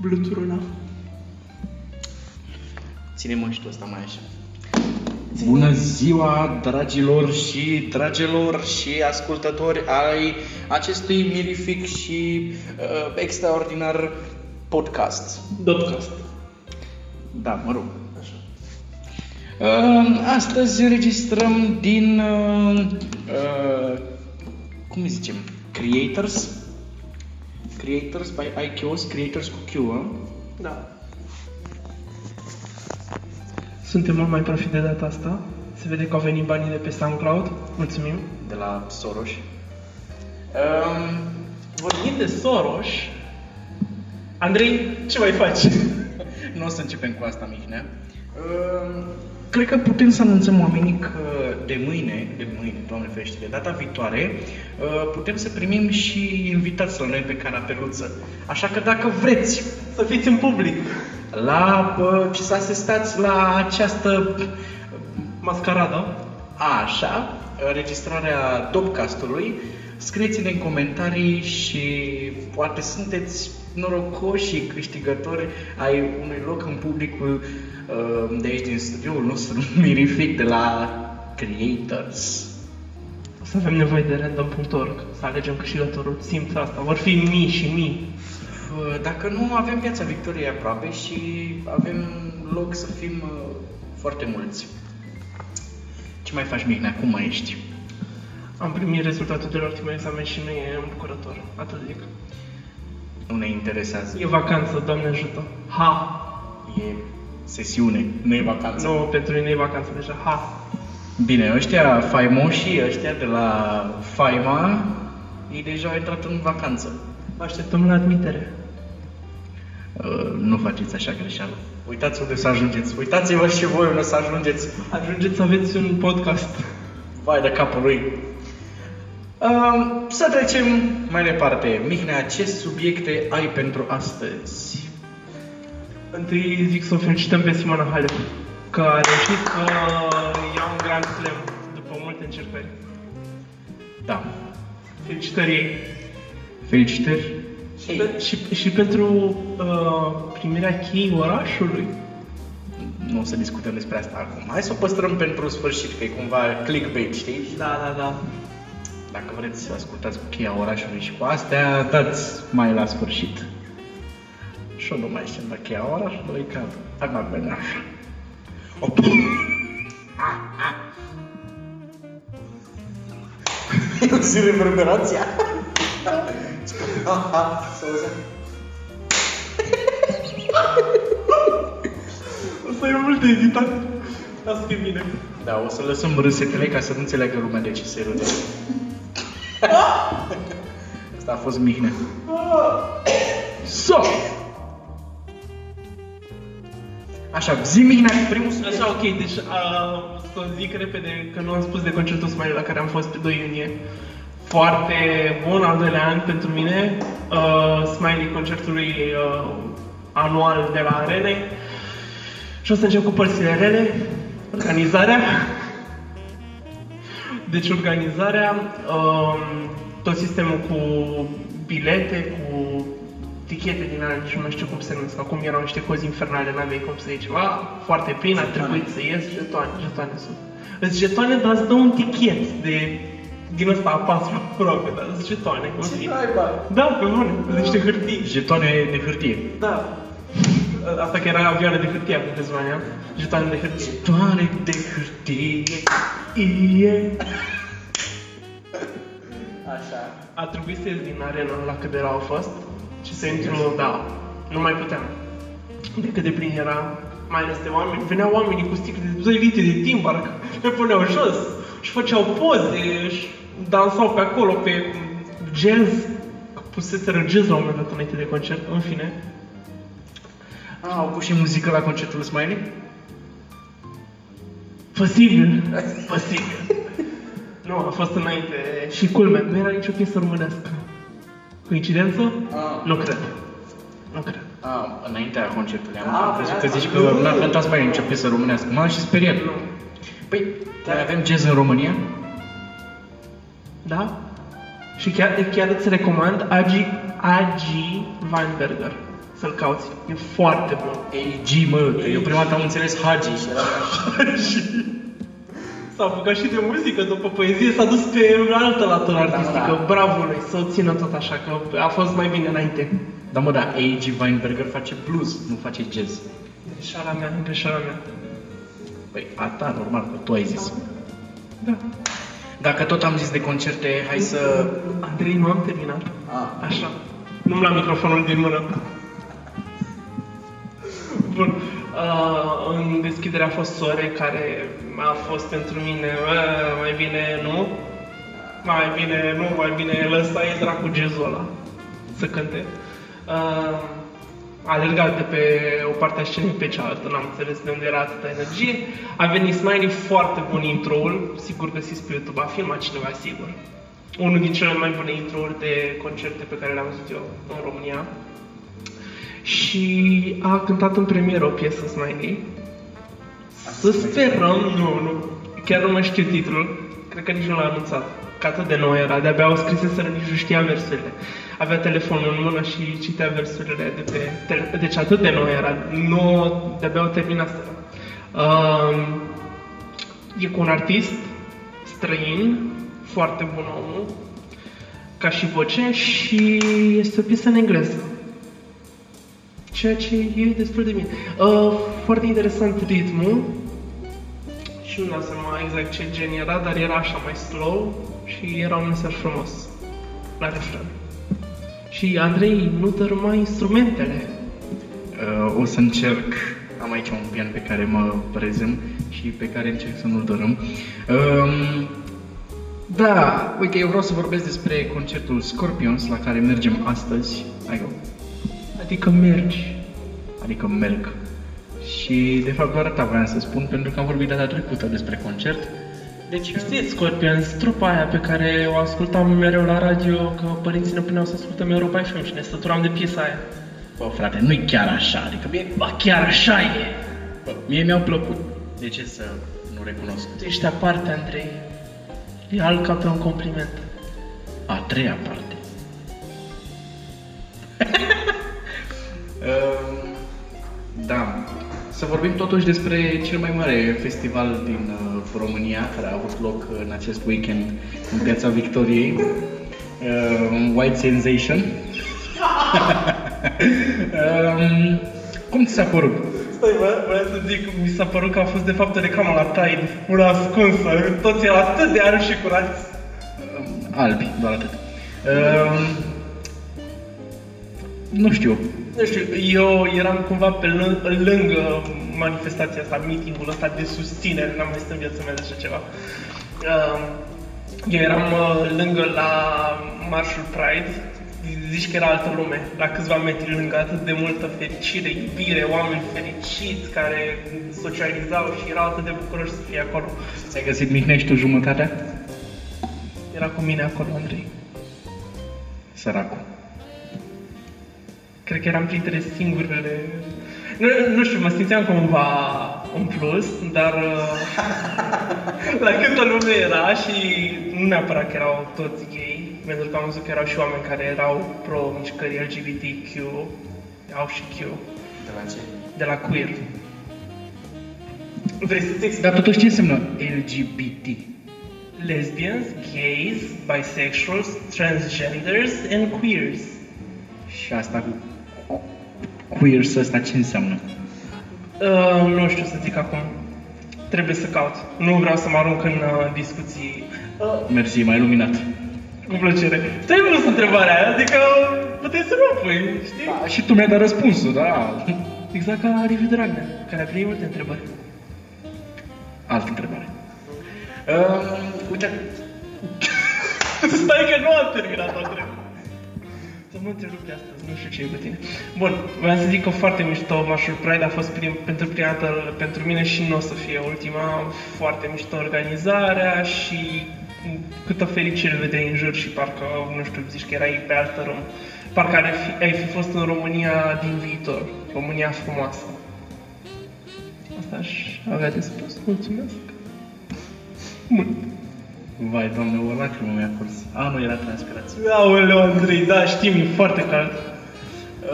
Bluturuna. Ține-mă și tu ăsta mai așa. Bună ziua, dragilor și dragelor și ascultători ai acestui mirific și uh, extraordinar podcast. Dotcast. Da, mă rog. Așa. Uh, astăzi înregistrăm din, uh, uh, cum îi zicem, Creators? Creators by IQOS, Creators cu Q, uh? Da. Suntem mult mai profi de data asta. Se vede că au venit banii de pe SoundCloud. Mulțumim. de la Soros. Um, Vorbim de Soros. Andrei, ce mai faci? nu o să începem cu asta, Mihnea. Um, cred că putem să anunțăm oamenii că de mâine, de mâine, Doamne ferește, de data viitoare, uh, putem să primim și invitați la noi pe canapeluță. Așa că dacă vreți Să fiți în public. la uh, ce să asistați la această Mascarada. Așa, înregistrarea Dopcastului, scrieți-ne în comentarii și poate sunteți norocoși și câștigători ai unui loc în publicul uh, de aici din studioul nostru mirific de la Creators. O să avem nevoie de random.org să alegem câștigătorul. Simt asta. Vor fi mii și mii. Uh, Dacă nu, avem viața Victoriei aproape și avem loc să fim uh, foarte mulți. Ce mai faci, Mihnea? Cum mai ești? Am primit rezultatul de la ultimul examen și nu e îmbucurător. Atât zic. Nu ne interesează. E vacanță, Doamne ajută. Ha! E sesiune, nu e vacanță. Nu, pentru mine e vacanță deja. Ha! Bine, ăștia faimoșii, ăștia de la Faima, ei deja au intrat în vacanță. Vă așteptăm la admitere. Uh, nu faceți așa greșeală. Uitați unde să ajungeți. Uitați-vă și voi unde să ajungeți. Ajungeți să aveți un podcast. Vai de capul lui. Uh, să trecem mai departe. Mihnea, ce subiecte ai pentru astăzi? Întâi zic să o felicităm pe Simona Halep, că a reușit să ia un Grand Slam după multe încercări. Da. Felicitări ei. Felicitări. Și, pe, și, și pentru uh, primirea cheii orașului. Nu o să discutăm despre asta acum. Hai să o păstrăm pentru sfârșit, că e cumva clickbait, știi? Da, da, da. Dacă vreți să ascultați cu cheia orașului și cu astea, dați mai la sfârșit. Și eu nu mai știu dacă cheia orașului, că am bine așa. Op. Și reverberația. Să auzi. O să e mult de editat. Asta e bine. Da, o să lăsăm râsetele ca să nu înțeleagă lumea de ce se râde. Asta a fost Mihnea. So! Așa, zi Mihnea, primul subiect. Așa, ok, deci uh, să zic repede că nu am spus de concertul Smiley la care am fost pe 2 iunie. Foarte bun, al doilea an pentru mine. Uh, Smiley concertului uh, anual de la Arene. Și o să încep cu părțile rele. Organizarea. Deci organizarea, um, tot sistemul cu bilete, cu tichete din alea, nici nu mai știu cum se numesc. Acum erau niște cozi infernale, n-aveai cum să iei ceva. Foarte plin, a trebuit să ies jetoane, jetoane sunt. Îți jetoane, dar îți dă un tichet de din ăsta a patru aproape, dar îți jetoane, cum să Da, pe bune, îți niște hârtii. Jetoane de hârtie. Da. Asta că era avioane de hârtie acum câțiva ani, am. jetoane de hârtie. Jetoane de hârtie. Ie. Așa. A trebuit să ies din arena la cât de rău a fost și să intru, da, nu mai puteam. De cât de plin era, mai ales de oameni, veneau oamenii cu sticle de 2 litri de timbar, le puneau jos și făceau poze și dansau pe acolo, pe jazz, că puseseră jazz la un moment dat înainte de concert, în fine. A, au pus și muzică la concertul Smiley? Posibil, posibil. Nu, a fost înainte și culmea, nu era nicio piesă românească. Coincidență? Ah. Nu cred. Nu cred. A, înaintea concertului am Ah, crezut da, că da. zici că n-a cântat Smiley nicio piesă românească. M-am și speriat. Nu. Păi, mai avem jazz în România? Da? Și chiar, chiar îți recomand Agi, Agi Weinberger. să-l cauți. E foarte bun. AG, mă, că eu prima dată am înțeles Hagi și era S-a apucat și de muzică, după poezie s-a dus pe altă latură artistică. da. Bravo lui, să o țină tot așa, că a fost mai bine înainte. Da, mă, da, A.G. Weinberger face blues, nu face jazz. Greșeala mea, greșeala mea. Păi, a ta, normal, că tu ai zis. Da. Dacă tot am zis de concerte, hai să... Andrei, nu am terminat. A, Așa. Nu-mi la microfonul din mână. Bun. Uh, în deschidere a fost Sore, care a fost pentru mine, uh, mai bine nu, mai bine nu, mai bine lăsa e dracu jazzul ăla să cânte. Uh, a alergat de pe o parte a scenei pe cealaltă, n-am înțeles de unde era atâta energie. A venit Smiley, foarte bun intro-ul, sigur găsiți pe YouTube, a filmat cineva, sigur. Unul din cele mai bune intro-uri de concerte pe care le-am văzut eu în România. Și a cântat în premieră o piesă Smiley. Să sperăm, nu, nu, chiar nu mai știu titlul, cred că nici nu l-a anunțat. Că atât de nou era, de-abia o scriseseră, nici nu știa versurile. Avea telefonul în mână și citea versurile de pe tele... Deci atât de nou era, nu, de-abia o terminaseră. Um, e cu un artist străin, foarte bun omul, ca și voce și este o piesă în engleză. Ceea ce e destul de bine. Uh, foarte interesant ritmul și nu dau seama exact ce gen era, dar era așa mai slow și era un mesaj frumos la refren. Și Andrei, nu dărâma instrumentele. uh, o să încerc, am aici un pian pe care mă prezem și pe care încerc să nu-l dărâm. Um, da, uite, eu vreau să vorbesc despre concertul Scorpions la care mergem astăzi. Hai go. Adică mergi. adică merg. Și de fapt doar atât vreau să spun pentru că am vorbit data trecută despre concert. Deci Știți Scorpions, trupa aia pe care o ascultam mereu la radio, că părinții ne puneau să ascultăm Europa FM și ne săturam de piesa aia. Bă, frate, nu-i chiar așa, adică mie, Ba, chiar așa e! bă, mie mi-au plăcut. De ce să nu recunosc? Tu ești aparte, Andrei. E alt ca pe un compliment. A treia parte. Ehm, da. Să vorbim totuși despre cel mai mare festival din uh, România, care a avut loc în acest weekend în Piața Victoriei. Uh, White Sensation. um, cum ți s-a părut? Stai, vă, vreau să zic, mi s-a părut că a fost de fapt o reclamă la Tide, una ascunsă, toți erau atât de arși și curați. Um, albi, doar atât. Um, nu știu. Nu știu, eu eram cumva pe lângă, lângă manifestația asta, meetingul ăsta de susținere, n-am văzut în viața mea de așa ceva. Uh, Eu eram uh, lângă la marșul Pride, zici că era altă lume, la câțiva metri lângă, atât de multă fericire, iubire, oameni fericiți care socializau și erau atât de bucuroși să fie acolo. Ți-ai găsit Mihnea și tu jumătatea? Era cu mine acolo, Andrei. Săracul. Cred că eram printre singurele... Nu, nu știu, mă simțeam cumva un plus, dar uh, la câtă lume era și nu neapărat că erau toți gay, pentru că am văzut că erau și oameni care erau pro mișcării LGBTQ, au și Q, De la ce? de la queer. Vrei să-ți explic? Dar totuși ce înseamnă LGBT? Lesbians, gays, bisexuals, transgenders and queers. Și asta cu queers ăsta ce înseamnă? Uh, nu știu să zic acum. Trebuie să caut. Nu vreau să mă arunc în uh, discuții. Uh, Mersi, mai luminat. cu plăcere. Tu ai pus întrebarea aia, adică puteai să nu o pui, știi? Da, și tu mi-ai dat răspunsul, da? Exact ca Liviu Dragnea, care a primit multe întrebări. Altă întrebare. Uh, uite, Stai că nu am terminat o întrebare. Să mă întrerupi astăzi, nu știu ce e cu tine. Bun, vreau să zic că foarte mișto marșul Pride a fost prim, pentru prima dată pentru mine și nu o să fie ultima. Foarte mișto organizarea și câtă fericire vedeai în jur și parcă, nu știu, zici că erai pe altă rum. Parcă ar fi, ai fi fost în România din viitor, România frumoasă. Asta aș avea de spus. Mulțumesc. Mult. Vai, doamne, o lacrimă mi-a curs. A, nu, era transpirație. Aoleu, Andrei, da, știm, e foarte cald.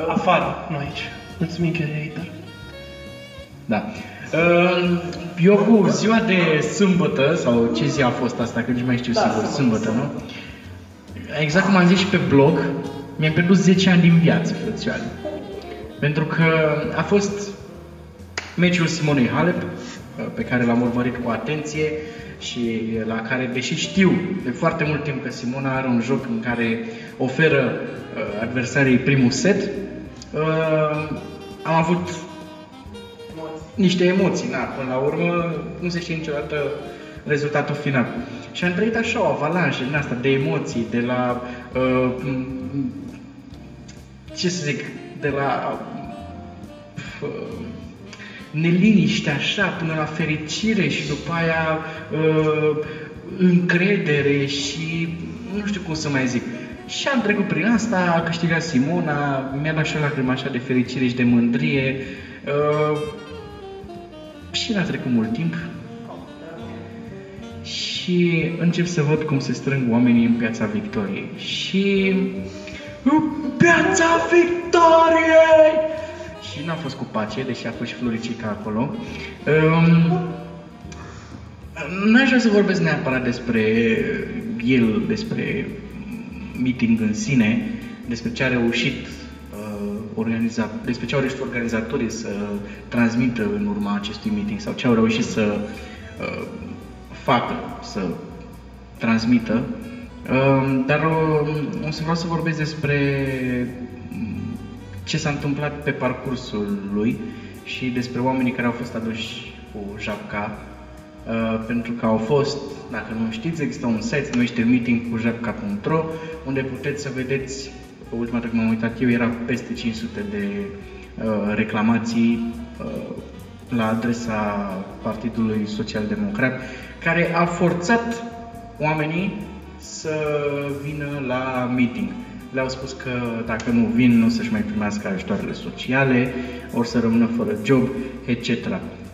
Afară, nu aici. Mulțumim, creator. Da. Uh, Eu cu ziua de sâmbătă, sau ce zi a fost asta, că nici mai știu Da, sigur, sâmbătă, sâmbătă, nu? Exact cum am zis și pe blog, mi-am pierdut 10 ani din viață, frățioare. Pentru că a fost meciul Simonei Halep, uh, pe care l-am urmărit cu atenție și la care, deși știu de foarte mult timp că Simona are un joc în care oferă uh, adversarii primul set, uh, am avut niște emoții, na, până la urmă nu se știe niciodată rezultatul final. Și am trăit așa o avalanșă din asta de emoții, de la, uh, m- ce să zic, de la uh, neliniște așa până la fericire și după aia uh, încredere și nu știu cum să mai zic. Și am trecut prin asta, a câștigat Simona, mi-a dat și o lacrimă așa de fericire și de mândrie. Uh, și n-a trecut mult timp și încep să văd cum se strâng oamenii în Piața Victoriei. Și... În Piața Victoriei! Și n-a fost cu pace, deși a fost și Floricica acolo. Um, N-aș vrea să vorbesc neapărat despre el, despre meeting în sine, despre ce a reușit uh, organiza, despre ce au reușit organizatorii să transmită în urma acestui meeting sau ce au reușit să uh, facă, să transmită. Uh, dar uh, o să vreau să vorbesc despre mm, ce s-a întâmplat pe parcursul lui și despre oamenii care au fost aduși cu japca Uh, pentru că au fost, dacă nu știți, există un site, se numește meetingcujapca.ro unde puteți să vedeți, ultima dată când m-am uitat eu, era peste 500 de uh, reclamații uh, la adresa Partidului Social Democrat, care a forțat oamenii să vină la meeting. Le-au spus că dacă nu vin, nu o să-și mai primească ajutoarele sociale, ori să rămână fără job, etc.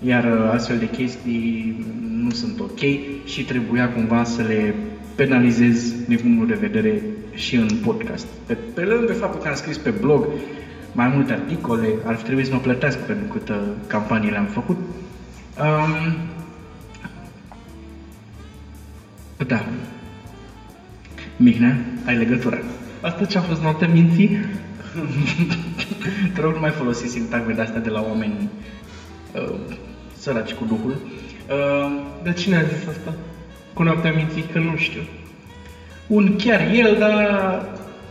Iar uh, astfel de chestii nu sunt ok și trebuia cumva să le penalizez din punctul de vedere și în podcast. Pe, pe lângă faptul că am scris pe blog mai multe articole, ar fi trebuit să mă plătească pentru câtă campanie le-am făcut. Um, da. Mihnea, ai legătura. Asta ce a fost noaptea minții? Te rog, nu mai folosi sintagme de astea de la oameni uh, săraci cu duhul. Uh, De cine a zis asta? Cu noaptea minții? Că nu știu. un chiar el, dar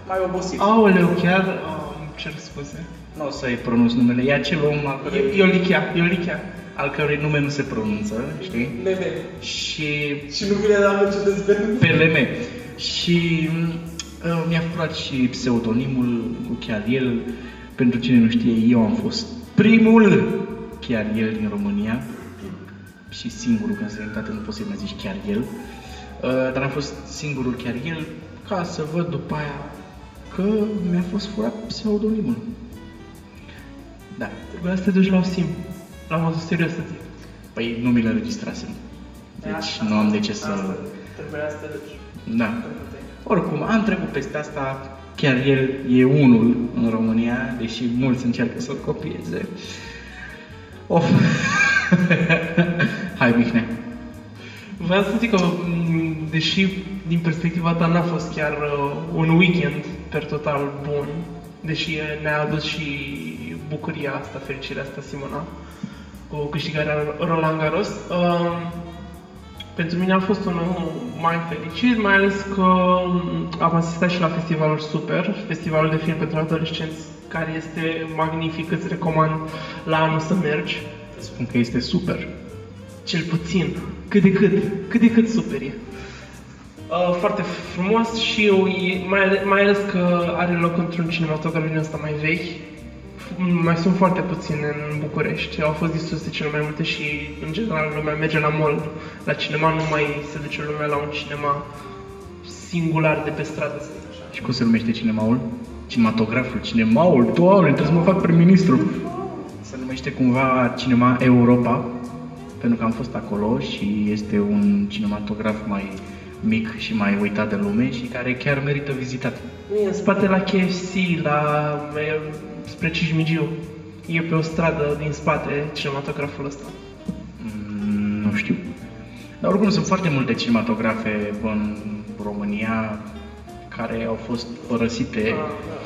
mai obosit. Aoleu, chiar... Oh, îmi cer scuze. Nu o să-i pronunț numele, e acel om al cărui, E, e o lichea, e o lichea. al cărui nume nu se pronunță, știi? Bebe. Și Și nu vine la ce dezvăluie. PLM. Și uh, mi-a furat și pseudonimul cu chiar el. Pentru cine nu știe, eu am fost primul chiar el din România și singurul, când se nu poți să mai zici chiar el. Uh, dar am fost singurul chiar el ca să văd după aia că mi-a fost furat pseudonimul. Da. Trebuia să te duci la o sim. La modul serios să zic. Păi nu mi le înregistrasem. Deci nu am de ce să... Trebuia să te duci. Da. Oricum, am trecut peste asta, chiar el e unul în România, deși mulți încearcă să-l copieze. Of. Hai, Mihnea. Vreau să zic că, m, deși din perspectiva ta n-a fost chiar uh, un weekend per total bun, deși ne-a adus și bucuria asta, fericirea asta, Simona, cu câștigarea Roland Garros, uh, pentru mine a fost unul mai fericit, mai ales că um, am asistat și la festivalul Super, festivalul de film pentru adolescenți, care este magnific, îți recomand la anul să mergi. Spun că este super. Cel puțin, cât de cât, cât de cât super e. Uh, foarte frumos și eu, e- mai, ale- mai ales că are loc într-un cinematograf din ăsta mai vechi. F- Mai sunt foarte puține în București. Au fost distruse cele mai multe și, în general, lumea merge la mall, la cinema, nu mai se duce lumea la un cinema singular de pe stradă, să zic așa. Și cum se numește cinemaul? Cinematograful, cinemaul, doamne, trebuie să mă fac prim-ministru. Se numește cumva Cinema Europa, pentru că am fost acolo și este un cinematograf mai mic și mai uitat de lume și care chiar merită vizitat. E în spate la KFC, la e, spre Cismigiu. E pe o stradă din spate cinematograful ăsta. Mm, nu știu. Dar oricum sunt foarte multe cinematografe în România care au fost părăsite. Ah, da.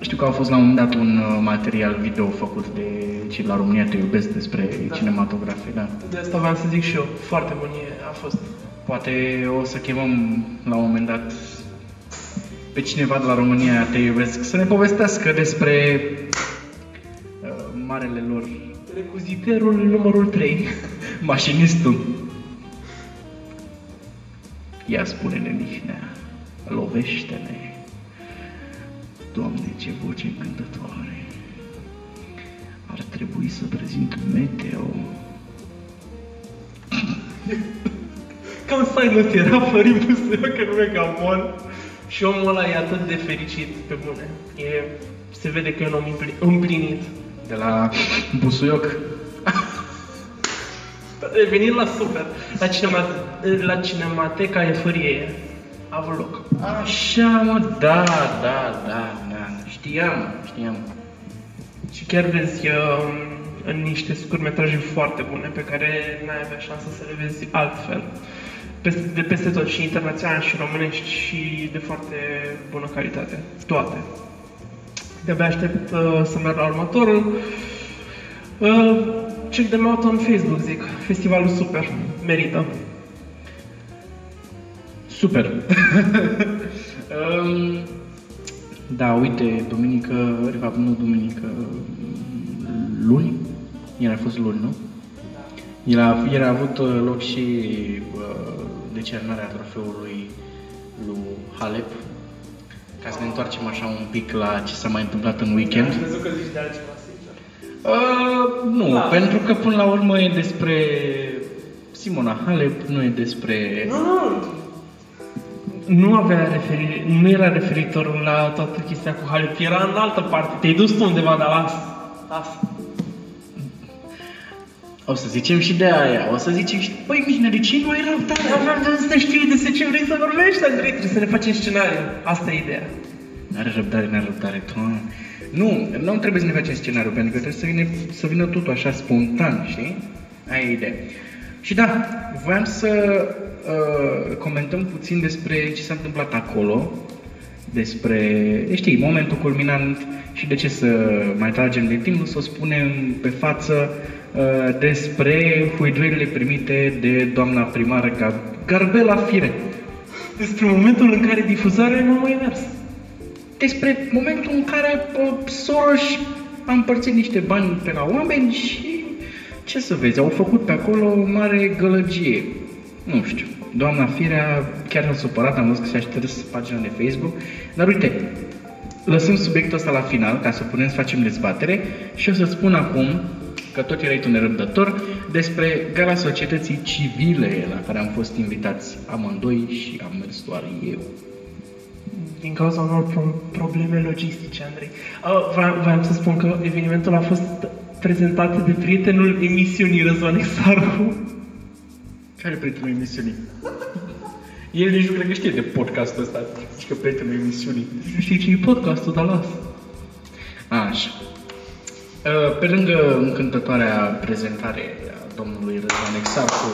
Știu că a fost la un moment dat un uh, material video făcut de cei la România Te Iubesc despre Da. cinematografe, da. De asta v-am să zic și eu. Foarte bun e, a fost. Poate o să chemăm la un moment dat pe cineva de la România Te Iubesc să ne povestească despre uh, marele lor Recuziterul numărul 3. mașinistul. Ia spune-ne, Mihnea, lovește-ne. Doamne, ce voce încântătoare. Ar trebui să prezint meteo. Cam silent era Florin Busuioc în Megafon. Și omul ăla e atât de fericit, pe bune. E, se vede că e un om împli- împlinit. De la Busuioc. Revenind la super, la, cinema, la Cinemateca Efărie a avut loc. Așa, mă, da, da, da, da. Știam, știam. Și chiar vezi um, în niște scurtmetraje foarte bune pe care n-ai avea șansa să le vezi altfel. Peste, de peste tot, și internațional, și românești, și de foarte bună calitate. Toate. De-abia aștept uh, să merg la următorul. Uh, check them out on Facebook, zic. Festivalul super. Merită. Super. um, da, uite, duminică, de fapt nu duminică, luni? Ieri a fost luni, nu? Ieri a, ieri a avut uh, loc și uh, decernarea trofeului lui Halep. Ca să ne întoarcem așa un pic la ce s-a mai întâmplat în weekend. crezut că zici de altceva, sincer. Uh, nu, Da. pentru că până la urmă e despre Simona Halep, nu e despre... Nu, nu. Nu avea referire, nu era referitor la toată chestia cu Halep, era în altă parte. Te-ai dus tu undeva, dar las. Las. O să zicem și de aia, o să zicem și... Păi, Mihnea, de ce nu ai răbdare? Dar vreau să știu despre ce vrei să vorbești, Andrei. Trebuie să ne facem scenariu. Asta e ideea. N-are răbdare, n-are răbdare, Doamne. Nu, nu trebuie să ne facem scenariu, pentru că trebuie să vină, să vină totul așa spontan, știi? Aia e ideea. Și da, voiam să uh, comentăm puțin despre ce s-a întâmplat acolo, despre, știi, momentul culminant și de ce să mai tragem de timp, să o spunem pe față uh, despre huiduirile primite de doamna primară Gab- Garbela Fire. Despre momentul în care difuzarea nu a mai mers. despre momentul în care uh, Soros a împărțit niște bani pe la oameni și ce să vezi, au făcut pe acolo o mare gălăgie. Nu știu, doamna Firea chiar s-a supărat, am văzut că și-a șters pagina de Facebook, dar uite, lăsăm subiectul ăsta la final ca să putem să facem dezbatere și o să spun acum că tot erai tu nerăbdător despre gala societății civile la care am fost invitați amândoi și am mers doar eu. Din cauza unor pro- probleme logistice, Andrei. Uh, vreau, vreau să spun că evenimentul a fost prezentat de prietenul emisiunii Răzvan Exarhu. Care prietenul emisiunii? El nici nu cred că știe de podcastul ăsta. Zici că prietenul emisiunii. Nu știi ce e podcastul, dar las. Așa. Uh, Pe lângă încântătoarea prezentare a domnului Răzvan Exarcu,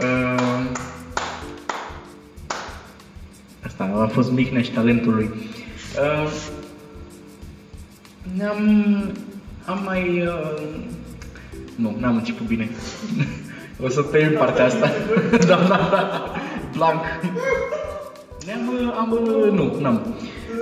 uh, asta a fost Mihnea și talentul lui. Uh, Ne-am... Am mai... Uh, nu, n-am început bine. o să tăiem partea asta. da, da, da. Blanc. Ne-am... uh, Am... uh, Nu, n-am.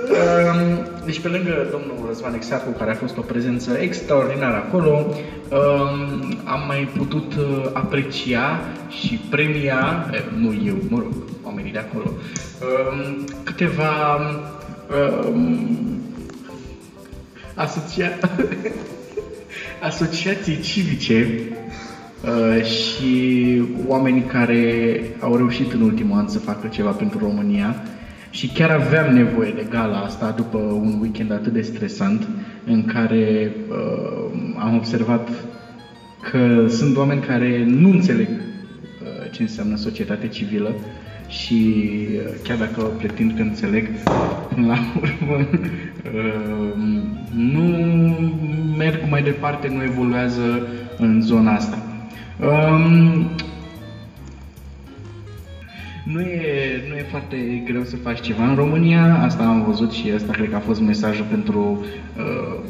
Um, Deci pe lângă domnul Răzvan Exarcu, care a fost o prezență extraordinară acolo, um, am mai putut uh, aprecia și premia, eh, nu eu, mă rog, oamenii de acolo, um, câteva um, asocia... asociații civice uh, și oameni care au reușit în ultimul an să facă ceva pentru România și chiar aveam nevoie de gala asta după un weekend atât de stresant în care uh, am observat că sunt oameni care nu înțeleg uh, ce înseamnă societate civilă și uh, chiar dacă pletind că înțeleg, până la urmă uh, nu merg mai departe, nu evoluează în zona asta. Um, nu e, nu e foarte greu să faci ceva în România, asta am văzut și asta cred că a fost mesajul pentru uh,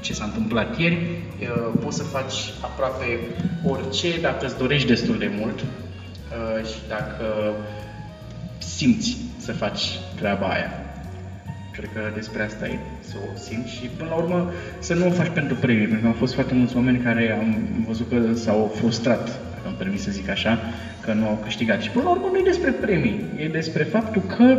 ce s-a întâmplat ieri. Uh, poți să faci aproape orice dacă îți dorești destul de mult uh, și dacă simți să faci treaba aia. Cred că despre asta e, să o simți și până la urmă să nu o faci pentru premii, pentru că au fost foarte mulți oameni care am văzut că s-au frustrat, dacă îmi permis să zic așa, că nu au câștigat. Și până la urmă nu e despre premii, e despre faptul că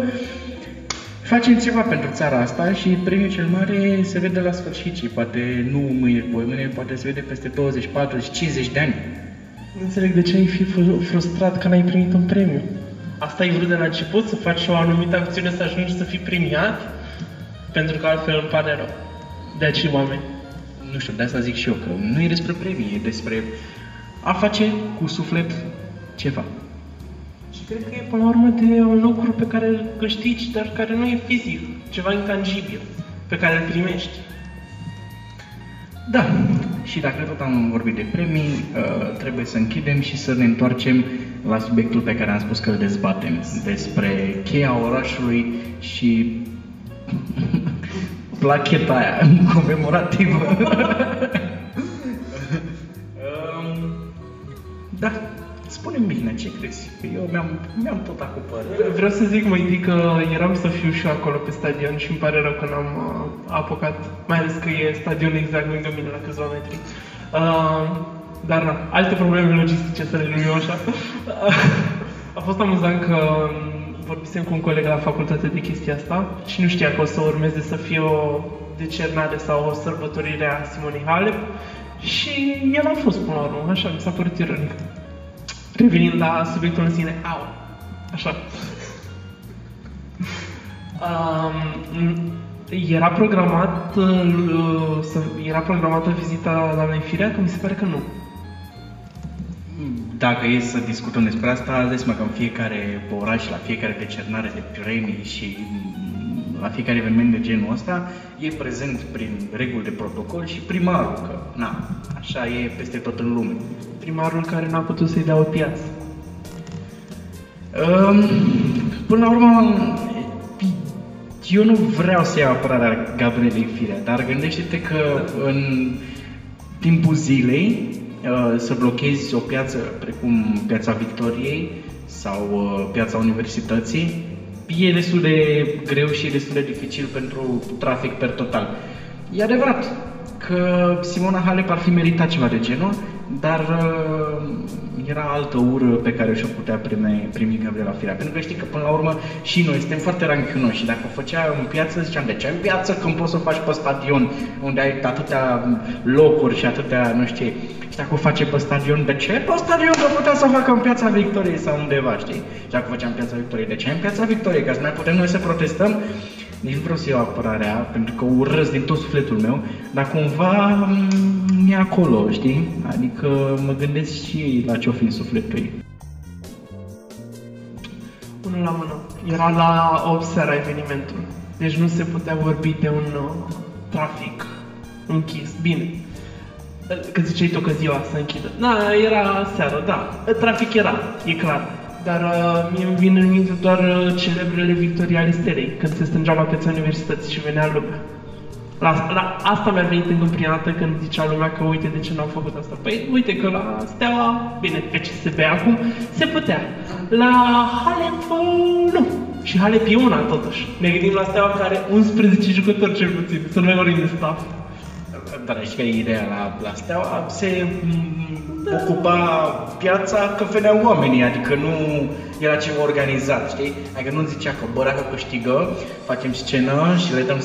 facem ceva pentru țara asta și premiul cel mare se vede la sfârșit și poate nu mâine, voi mâine, poate se vede peste 20, 40, 50 de ani. Nu înțeleg de ce ai fi frustrat că n-ai primit un premiu. Asta ai vrut de la început, să faci o anumită acțiune să ajungi să fii premiat? Pentru că altfel îmi pare rău. De acei oameni. Nu știu, de asta zic și eu, că nu e despre premii, e despre a face cu suflet ceva. Și cred că e până la urmă de un lucru pe care îl câștigi, dar care nu e fizic, ceva intangibil, pe care îl primești. Da, și dacă tot am vorbit de premii, uh, trebuie să închidem și să ne întoarcem la subiectul pe care am spus că îl dezbatem, despre cheia orașului și placheta aia comemorativă. um, da, spune bine, ce crezi? Eu mi-am, mi-am tot acoperat. Vreau să zic mai întâi că eram să fiu și acolo pe stadion și îmi pare rău că n-am uh, apucat, mai ales că e stadion exact lângă mine la câțiva metri. Uh, dar na, alte probleme logistice să le numim așa. A fost amuzant că um, vorbisem cu un coleg la facultate de chestia asta și nu știa că o să urmeze să fie o decernare sau o sărbătorire a Simonei Halep și el a fost până la urmă, așa, mi s-a părut ironic. Revenind la subiectul în sine, au, așa. Um, era programat uh, să, era programată vizita doamnei Firea, că mi se pare că nu. Dacă e să discutăm despre asta, dai seama că în fiecare oraș, la fiecare decernare de premii și la fiecare eveniment de genul ăsta, e prezent prin reguli de protocol și primarul, că na, așa e peste tot în lume. Primarul care n-a putut să-i dea o piață. Um, până la urmă, eu nu vreau să iau apărarea Gabrielei Firea, dar gândește-te că în timpul zilei uh, să blochezi o piață precum Piața Victoriei sau uh, Piața Universității e destul de greu și e destul de dificil pentru trafic per total. E adevărat că Simona Halep ar fi meritat ceva de genul, dar uh, era altă ură pe care și-o putea primi, primi Gabriela Firea. Pentru că știi că până la urmă și noi suntem foarte ranchiunoși și dacă o făcea în piață, ziceam, de ce în piață când poți să o faci pe stadion unde ai atâtea locuri și atâtea, nu știu și dacă o face pe stadion, de ce pe stadion că putea să o facă în Piața Victoriei sau undeva, știi? Și dacă o făceam în Piața Victoriei, de ce în Piața Victoriei? Ca să mai putem noi să protestăm nici nu vreau să iau apărarea, pentru că urăsc din tot sufletul meu, dar cumva mm, e acolo, știi? Adică mă gândesc și la ce-o fi în sufletul ei. Unul la mână. Era la 8 seara evenimentul. Deci nu se putea vorbi de un uh, trafic închis. Bine. Că ziceai tu că ziua să închidă. Da, era seara, da. Trafic era, e clar. Dar uh, mie îmi vin în minte doar uh, celebrele victorii ale stelei, când se strângeau la piața universității și venea lumea. La, la, asta mi-a venit în gând prima dată când zicea lumea că uite de ce n-am făcut asta. Păi uite că la Steaua, bine, pe CSB acum, se putea. La Halep, uh, nu. Și Halep e una totuși. Ne gândim la Steaua care are 11 jucători cel puțin, să nu mai vorbim de staff. Dar știi că ideea la, la Steaua se da. ocupa piața că veneau oamenii, adică nu era ceva organizat, știi? Adică nu zicea că bă, dacă câștigă, facem scenă și le dăm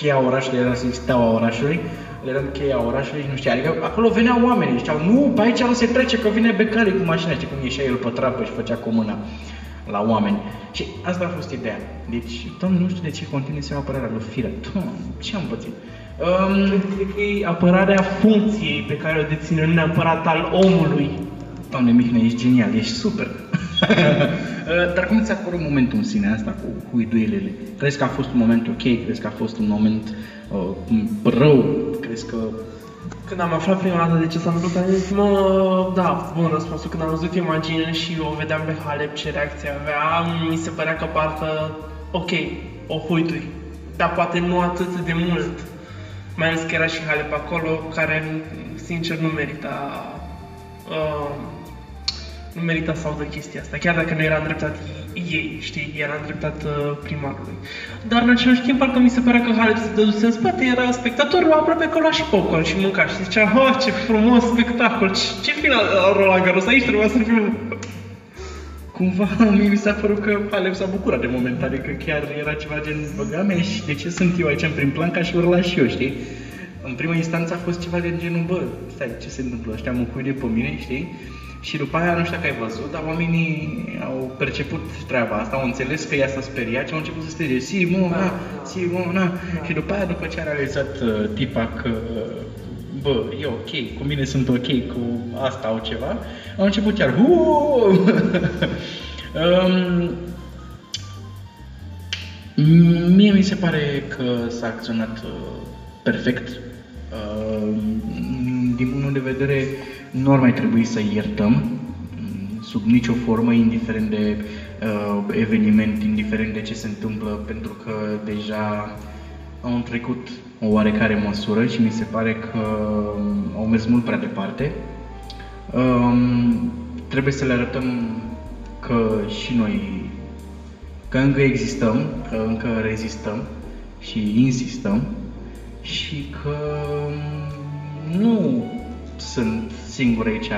cheia orașului, era să steaua orașului, le dăm cheia orașului și nu știu, adică acolo veneau oamenii, ziceau, nu, pe aici nu se trece, că vine becalii cu mașina, știi cum ieșea el pe trapă și făcea cu mâna la oameni. Și asta a fost ideea. Deci, doamne, nu știu de ce continui să iau apărarea lui Firea. Doamne, ce am pățit? Um, cred că e apărarea funcției pe care o deține, nu neapărat al omului. Doamne Mihnea, ești genial, ești super. Dar cum ți-a părut momentul în sine asta cu huiduielile? Crezi că a fost un moment ok? Crezi că a fost un moment uh, rău? Crezi că când am aflat prima dată de ce s-a întâmplat, am zis, mă, da, bun răspunsul. Când am văzut imaginea și o vedeam pe Halep ce reacție avea, mi se părea că parcă, ok, o huitui, dar poate nu atât de mult. Mai ales că era și Halep acolo, care, sincer, nu merita uh, nu merita să audă chestia asta, chiar dacă nu era îndreptat ei, știi, era îndreptat uh, primarului. Dar în același timp, parcă mi se părea că Halep se dăduse în spate, era spectatorul aproape că lua și popcorn și mânca și zicea, oh, ce frumos spectacol, ce, ce final Roland Garros, aici trebuia să fiu cumva mie mi s-a părut că Halep s-a bucurat de moment, adică chiar era ceva gen, băga mea și de ce sunt eu aici în prim plan ca și urla și eu, știi? În prima instanță a fost ceva de genul, bă, stai, ce se întâmplă, ăștia mă de pe mine, știi? Și după aia, nu știu dacă ai văzut, dar oamenii au perceput treaba asta, au înțeles că ea s-a speriat și au început să strige Simona, Simona. Da. Și după aia, după ce a realizat uh, tipa că bă, e ok, cu mine sunt ok, cu asta au ceva, au început chiar um, Mie mi se pare că s-a acționat uh, perfect. Uh, din punct de vedere nu ar mai trebui să iertăm mm, sub nicio formă, indiferent de uh, eveniment, indiferent de ce se întâmplă, pentru că deja au trecut o oarecare măsură și mi se pare că um, au mers mult prea departe. Um, trebuie să le arătăm că și noi, că încă existăm, că încă rezistăm și insistăm și că um, nu sunt singuri aici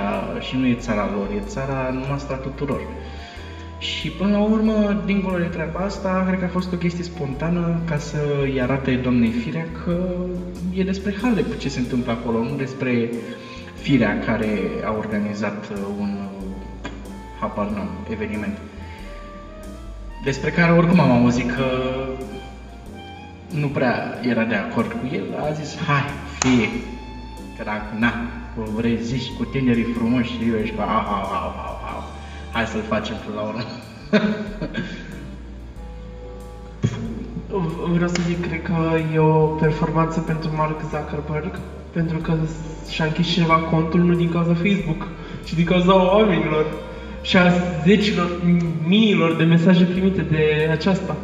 și nu e țara lor, e țara noastră a tuturor. Și până la urmă, dincolo de treaba asta, cred că a fost o chestie spontană ca să îi arate doamnei Firea că e despre Halep ce se întâmplă acolo, nu despre Firea care a organizat un habar n eveniment. Despre care oricum am auzit că nu prea era de acord cu el, a zis, hai, fie, că dacă, na, vrei zici cu tinerii frumoși și eu ești ca, ah, ah, ah, ah, ah, hai să-l facem până la urmă. Vreau să zic, cred că e o performanță pentru Mark Zuckerberg, pentru că și-a închis ceva contul nu din cauza Facebook, ci din cauza oamenilor și a zecilor, miilor de mesaje primite de aceasta.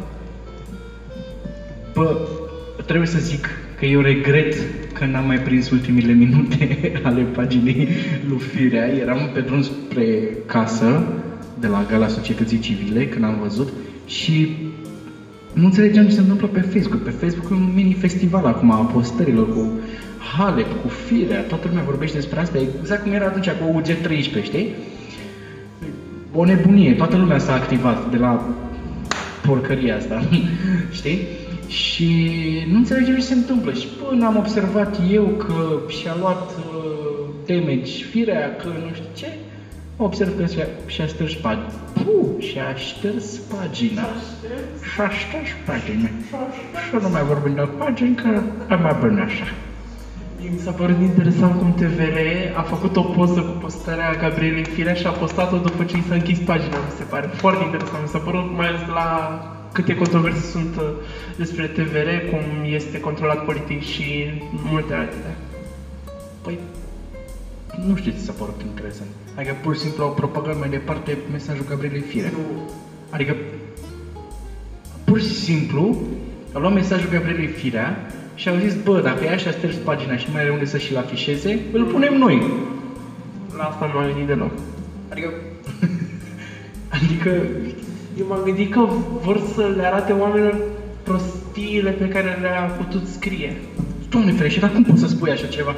Bă, trebuie să zic că eu regret că n-am mai prins ultimile minute ale paginii lui Firea. Eram pe drum spre casă, de la Gala Societății Civile, când am văzut și nu înțelegeam ce se întâmplă pe Facebook. Pe Facebook e un mini-festival acum a postărilor cu Halep, cu Firea, toată lumea vorbește despre asta, exact cum era atunci cu UG13, știi? O nebunie, toată lumea s-a activat de la porcăria asta, știi? Și nu înțelegem ce se întâmplă. Și până am observat eu că și-a luat uh, damage firea, că nu știu ce, observ că și-a, și-a șters pagina. Puh, și-a șters pagina. Și-a șters pagina. Și nu mai vorbim de pagini, că am mai bine așa. Mi s-a părut interesant cum TVR a făcut o poză cu postarea Gabrielei Firea și a postat-o după ce i s-a închis pagina, mi se pare. Foarte interesant, mi s-a părut mai ales la câte controverse sunt uh, despre TVR, cum este controlat politic și multe altele. Păi, nu știu ce s-a părut interesant. Adică pur și simplu au propagat mai departe mesajul Gabrielei Firea. Nu. Adică, pur și simplu, au luat mesajul Gabrielei Firea și au zis, bă, dacă e așa șters pagina și mai are unde să și-l afișeze, îl punem noi. La asta nu am gândit deloc. Adică, adică eu m-am gândit că vor să le arate oamenilor prostiile pe care le-a putut scrie. Doamne ferește, dar cum poți să spui așa ceva?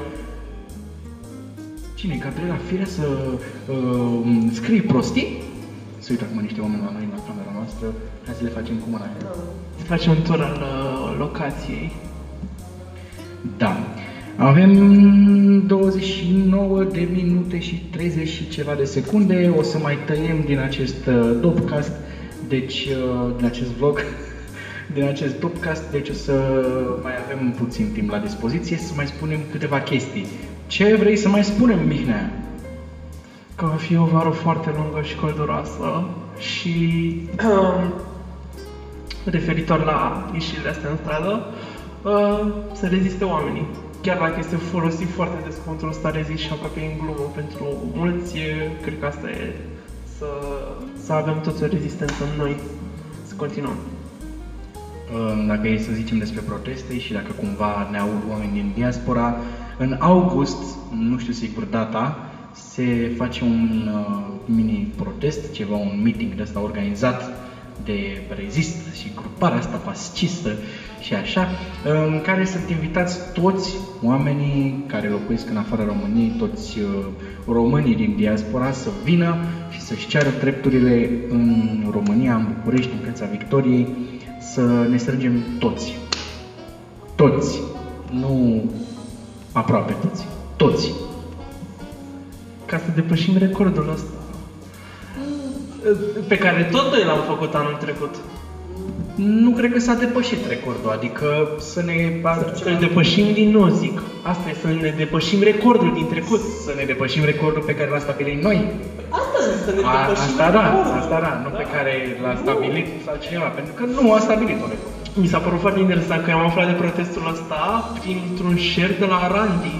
Cine, Gabriela Firea să uh, scrie prostii? Se uită acum niște oameni la noi, la camera noastră. Hai să le facem cu mâna. Să facem un tur al uh, locației. Da. Avem 29 de minute și 30 și ceva de secunde. O să mai tăiem din acest uh, dopcast deci, uh, din acest vlog, din acest podcast, deci o să mai avem puțin timp la dispoziție să mai spunem câteva chestii. Ce vrei să mai spunem, Mihnea? că va fi o vară foarte lungă și călduroasă și um, referitor la ieșirile astea în stradă, uh, să reziste oamenii. Chiar dacă este folosit foarte des contul ăsta rezist și aproape în glumă pentru mulți, e- cred că asta e să, să avem toți o rezistență în noi, să continuăm. Uh, Dacă e să zicem despre proteste și dacă cumva ne aud oameni din diaspora, în august, nu știu sigur data, se face un uh, mini protest, ceva, un meeting de ăsta organizat de rezist și gruparea asta fascistă și așa, în care sunt invitați toți oamenii care locuiesc în afara României, toți uh, românii din diaspora să vină și să-și ceară drepturile în România, în București, în Piața Victoriei, să ne strângem toți. Toți. Nu aproape toți. Toți. Ca să depășim recordul ăsta. Pe care tot noi l-am făcut anul trecut. Nu cred că s-a depășit recordul, adică să ne Să-l depășim din nou, zic. Asta e, să ne depășim recordul din trecut. să ne depășim recordul pe care l-a stabilit noi. Asta zic, să ne A, depășim asta da, recordul. asta da, nu pe care l-a stabilit sau cineva, pentru că nu a stabilit-o record. Mi s-a părut foarte interesant că am aflat de protestul ăsta printr-un share de la Randy.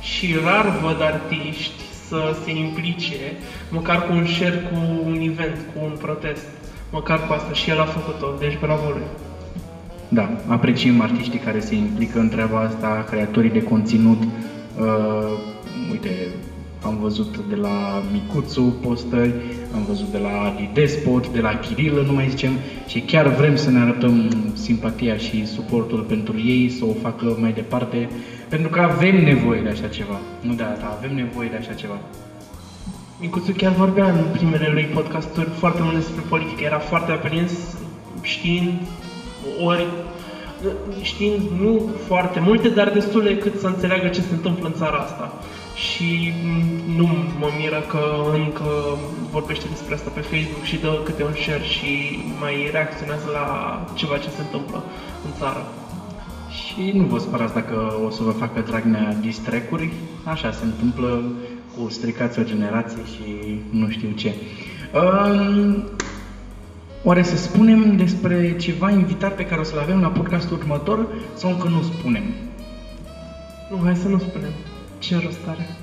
Și rar văd artiști să se implice, măcar cu un share cu un event, cu un protest. Măcar cu asta și el a făcut-o, deci bravo lui. Da, apreciem artiștii care se implică în treaba asta, creatorii de conținut. Uh, uite, am văzut de la Micuțu postări, am văzut de la Adi Despot, de la Chirilă, nu mai zicem, și chiar vrem să ne arătăm simpatia și suportul pentru ei, să o facă mai departe, pentru că avem nevoie de așa ceva. Nu de asta, avem nevoie de așa ceva. Micuțu chiar vorbea în primele lui podcasturi foarte mult despre politică, era foarte aprins știind ori știind nu foarte multe, dar destule cât să înțeleagă ce se întâmplă în țara asta. Și m, nu mă miră că încă vorbește despre asta pe Facebook și dă câte un share și mai reacționează la ceva ce se întâmplă în țară. Și nu vă spărați dacă o să vă facă Dragnea distrecuri, așa se întâmplă cu stricați o generație și nu știu ce. Um, oare să spunem despre ceva invitat pe care o să-l avem la podcastul următor sau încă nu spunem? Nu, hai să nu spunem. Ce rost are?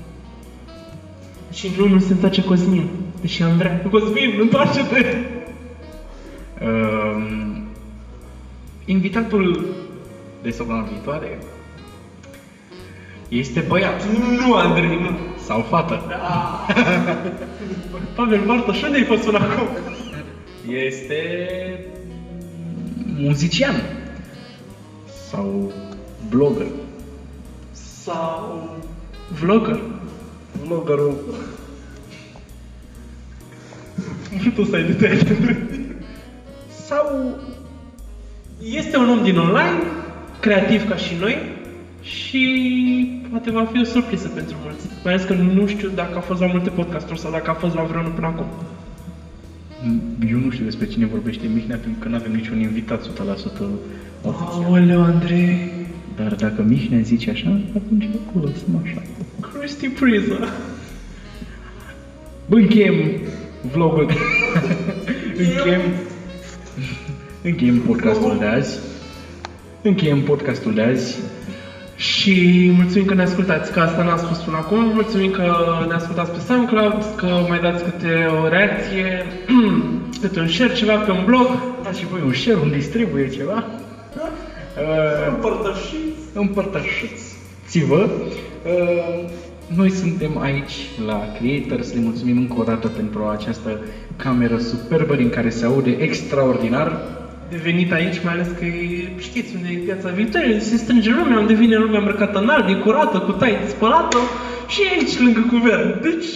Și nu, nu se întoarce Cosmin. Deși am vrea. Cosmin, întoarce-te! Um, invitatul de săptămâna viitoare este băiat Nu, Andrei, nu. sau fată. Pavel Bartoș, unde ai fost până acum? Este muzician sau blogger. Sau... Vlogger. Bloggerul Tu să ai detalii. sau Este un om din online, creativ ca și noi și poate va fi o surpriză pentru mulți. Mai ales că nu știu dacă a fost la multe podcasturi sau dacă a fost la vreunul până acum. eu nu știu despre cine vorbește Mihnea pentru că nu avem niciun invitat 100% oficial. Aoleu, Andrei. Dar dacă Mihnea zice așa, atunci acolo sunt așa. Cristi Priza. Bă, încheiem vlogul. încheiem, încheiem podcastul de azi. Încheiem podcastul de azi. Și mulțumim că ne ascultați, că asta n-am spus până acum. Mulțumim că ne ascultați pe SoundCloud, că mai dați câte o reacție, câte un share, ceva pe un blog. Dați și voi un share, un distribuie ceva. Uh, Împărtășiți. împărtășiți-vă. Uh, Noi suntem aici la Creators, le mulțumim încă o dată pentru această cameră superbă din care se aude extraordinar. De venit aici, mai ales că e- știți unde e piața viitoare, se strânge lumea, unde vine lumea îmbrăcată în alb, e curată, cu tai spălată și e aici lângă guvern. Deci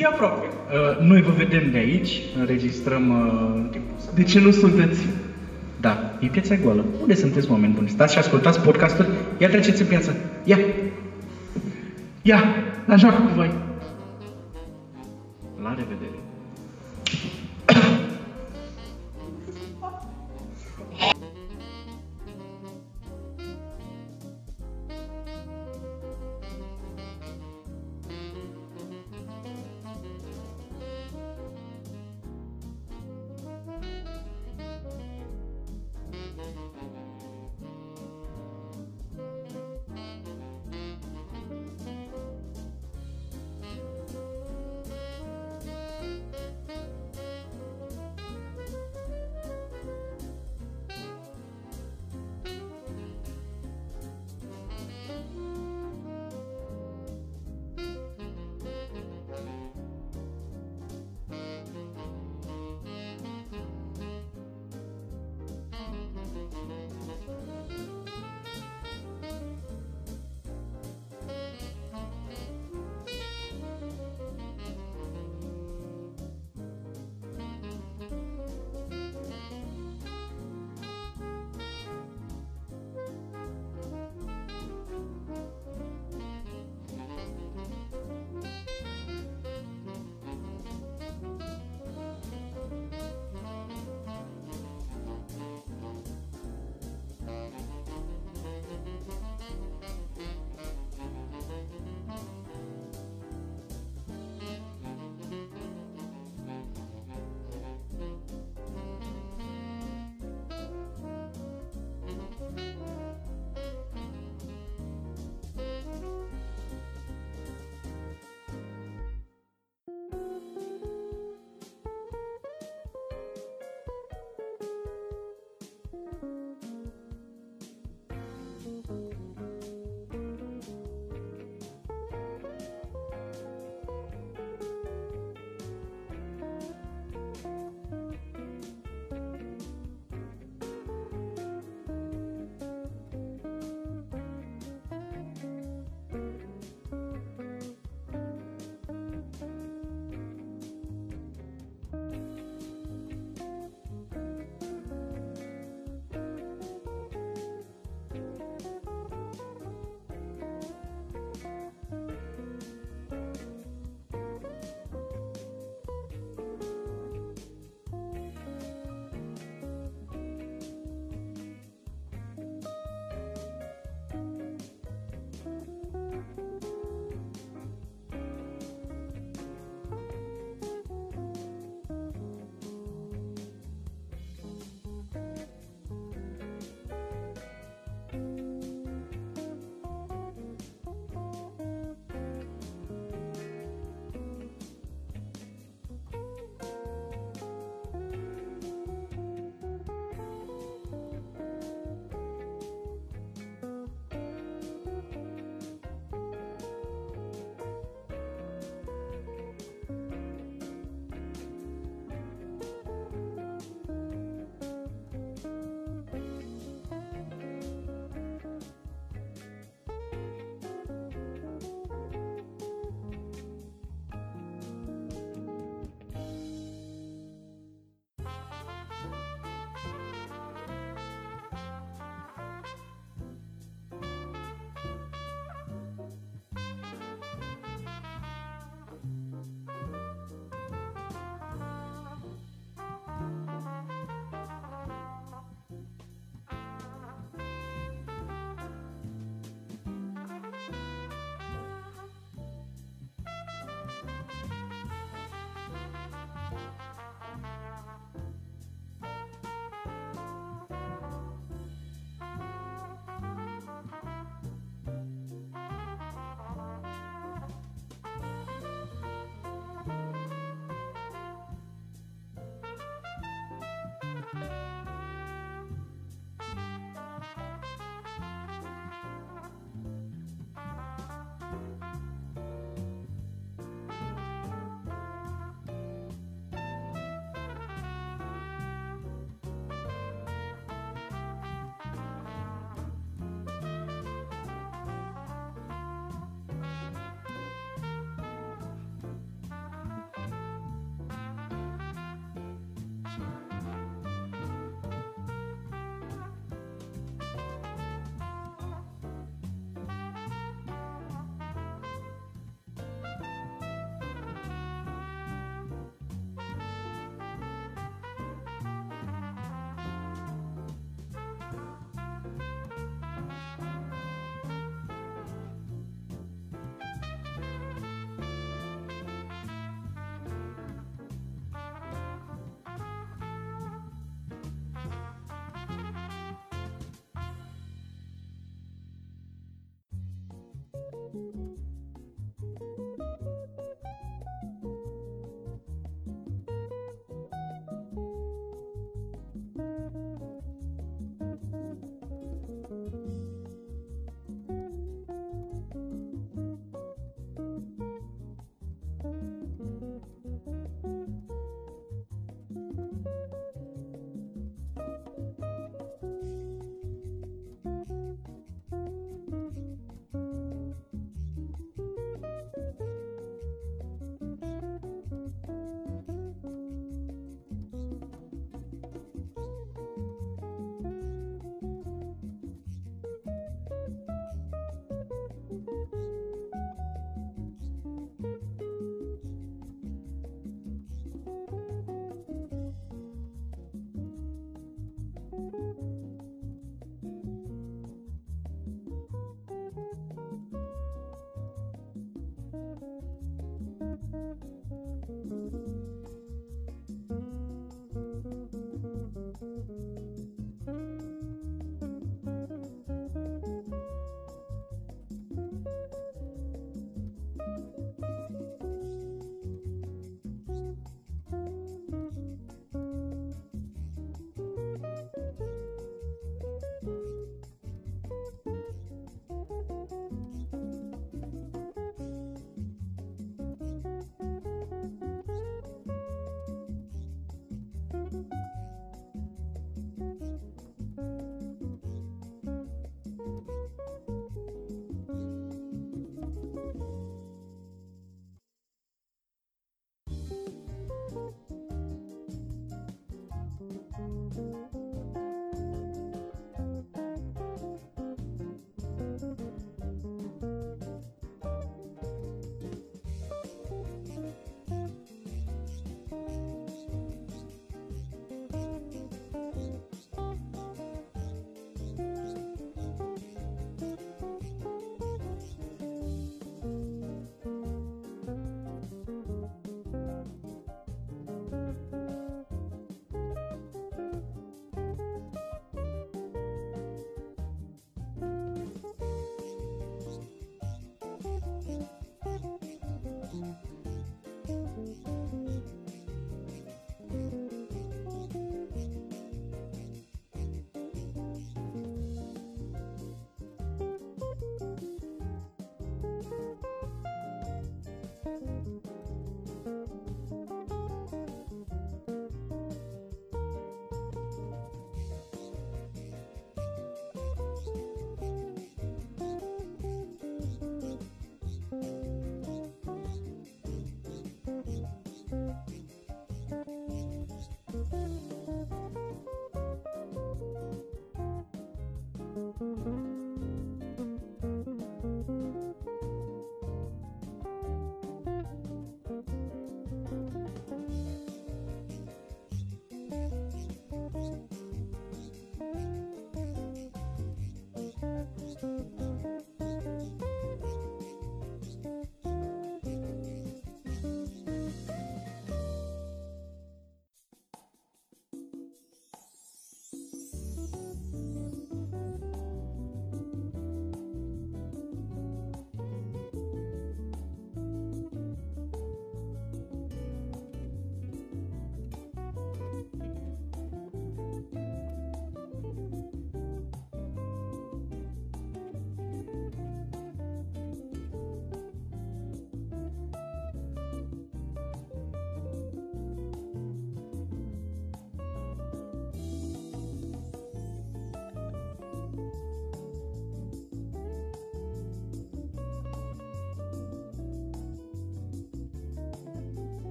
e aproape. Uh, Noi vă vedem de aici, înregistrăm uh, în timpul ăsta. De ce nu sunteți? Da, e piața goală. Unde sunteți oameni buni? Stați și ascultați podcastul? Ia treceți în piață. Ia! Ia! La joc cu voi! La revedere!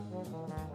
Mm-hmm.